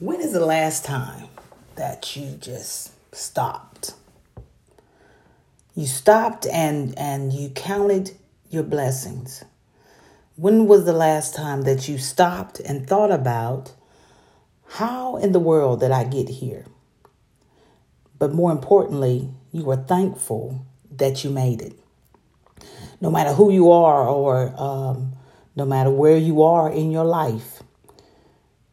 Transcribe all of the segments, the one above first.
When is the last time that you just stopped? You stopped and and you counted your blessings. When was the last time that you stopped and thought about how in the world did I get here? But more importantly, you were thankful that you made it. No matter who you are or um, no matter where you are in your life,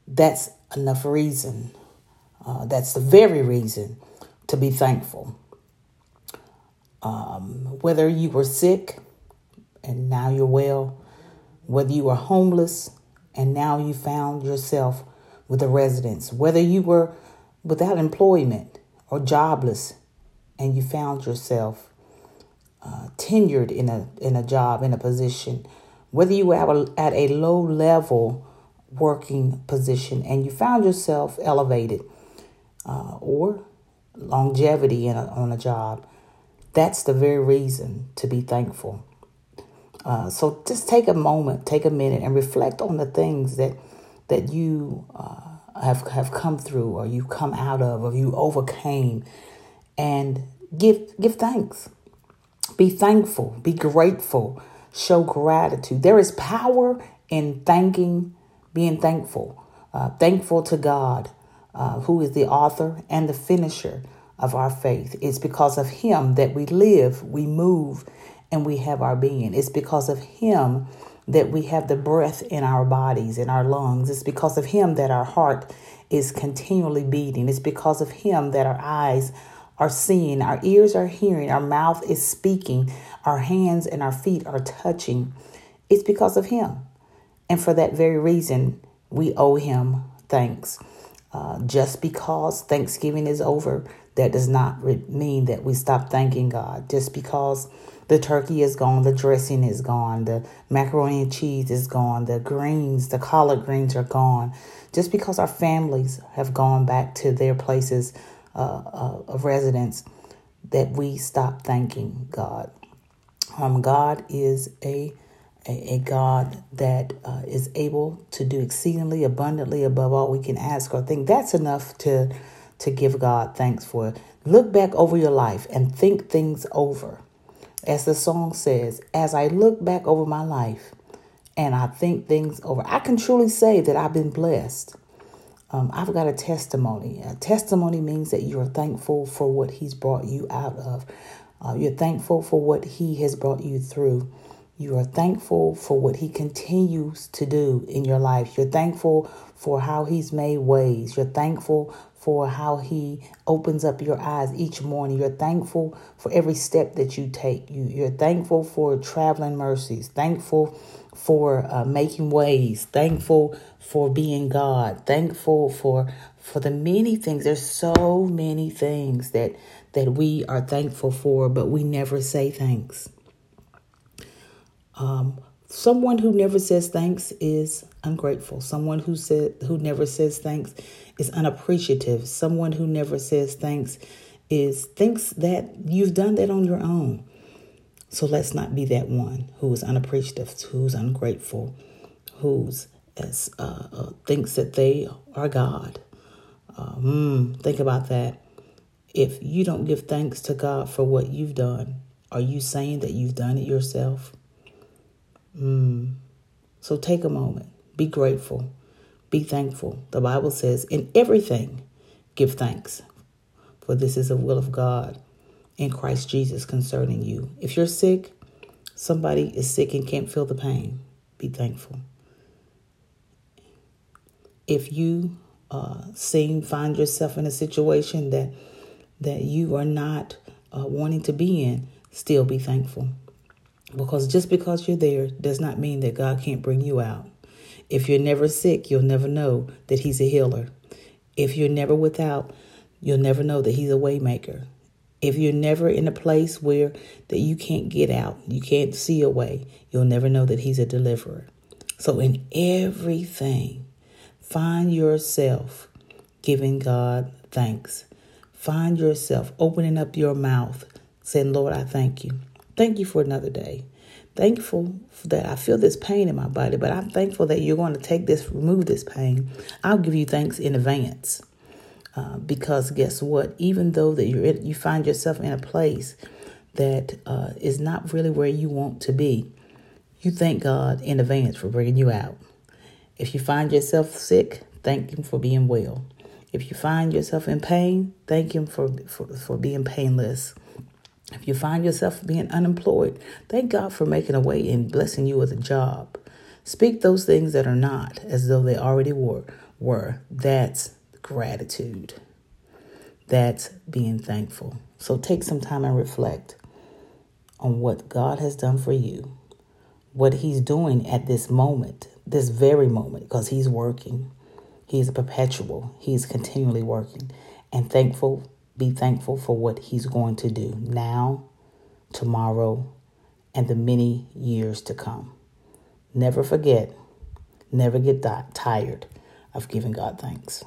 that's enough reason. Uh, that's the very reason to be thankful. Um, whether you were sick and now you're well, whether you were homeless and now you found yourself with a residence, whether you were without employment or jobless and you found yourself uh, tenured in a in a job in a position, whether you were at a, at a low level working position and you found yourself elevated uh, or longevity in a, on a job, that's the very reason to be thankful. Uh, so just take a moment, take a minute, and reflect on the things that that you uh, have have come through, or you come out of, or you overcame, and give give thanks. Be thankful. Be grateful. Show gratitude. There is power in thanking being thankful, uh, thankful to God, uh, who is the author and the finisher of our faith. It's because of Him that we live, we move, and we have our being. It's because of Him that we have the breath in our bodies, in our lungs. It's because of Him that our heart is continually beating. It's because of Him that our eyes are seeing, our ears are hearing, our mouth is speaking, our hands and our feet are touching. It's because of Him. And for that very reason, we owe him thanks. Uh, just because Thanksgiving is over, that does not mean that we stop thanking God. Just because the turkey is gone, the dressing is gone, the macaroni and cheese is gone, the greens, the collard greens are gone. Just because our families have gone back to their places uh, uh, of residence, that we stop thanking God. Um, God is a a, a God that uh, is able to do exceedingly abundantly above all we can ask or think. That's enough to to give God thanks for. Look back over your life and think things over. As the song says, as I look back over my life and I think things over, I can truly say that I've been blessed. Um, I've got a testimony. A testimony means that you're thankful for what He's brought you out of. Uh, you're thankful for what He has brought you through. You are thankful for what He continues to do in your life. You're thankful for how He's made ways. You're thankful for how He opens up your eyes each morning. You're thankful for every step that you take. You, you're thankful for traveling mercies. Thankful for uh, making ways. Thankful for being God. Thankful for for the many things. There's so many things that that we are thankful for, but we never say thanks. Um, someone who never says thanks is ungrateful. Someone who said who never says thanks is unappreciative. Someone who never says thanks is thinks that you've done that on your own. So let's not be that one who is unappreciative, who's ungrateful, who's as uh, uh, thinks that they are God. Uh, mm, think about that. If you don't give thanks to God for what you've done, are you saying that you've done it yourself? Mm. So take a moment, be grateful, be thankful. The Bible says, in everything, give thanks, for this is the will of God in Christ Jesus concerning you. If you're sick, somebody is sick and can't feel the pain, be thankful. If you uh, seem find yourself in a situation that that you are not uh, wanting to be in, still be thankful. Because just because you're there does not mean that God can't bring you out. If you're never sick, you'll never know that He's a healer. If you're never without, you'll never know that He's a waymaker. If you're never in a place where that you can't get out, you can't see a way, you'll never know that He's a deliverer. So in everything, find yourself giving God thanks. Find yourself opening up your mouth, saying, Lord, I thank you. Thank you for another day. thankful that I feel this pain in my body, but I'm thankful that you're going to take this, remove this pain. I'll give you thanks in advance. Uh, because guess what? Even though that you you find yourself in a place that uh, is not really where you want to be, you thank God in advance for bringing you out. If you find yourself sick, thank Him for being well. If you find yourself in pain, thank Him for, for, for being painless. If you find yourself being unemployed, thank God for making a way and blessing you with a job. Speak those things that are not as though they already were. were. That's gratitude. That's being thankful. So take some time and reflect on what God has done for you, what He's doing at this moment, this very moment, because He's working. He's perpetual, He's continually working. And thankful be thankful for what He's going to do now, tomorrow, and the many years to come. Never forget, never get tired of giving God thanks.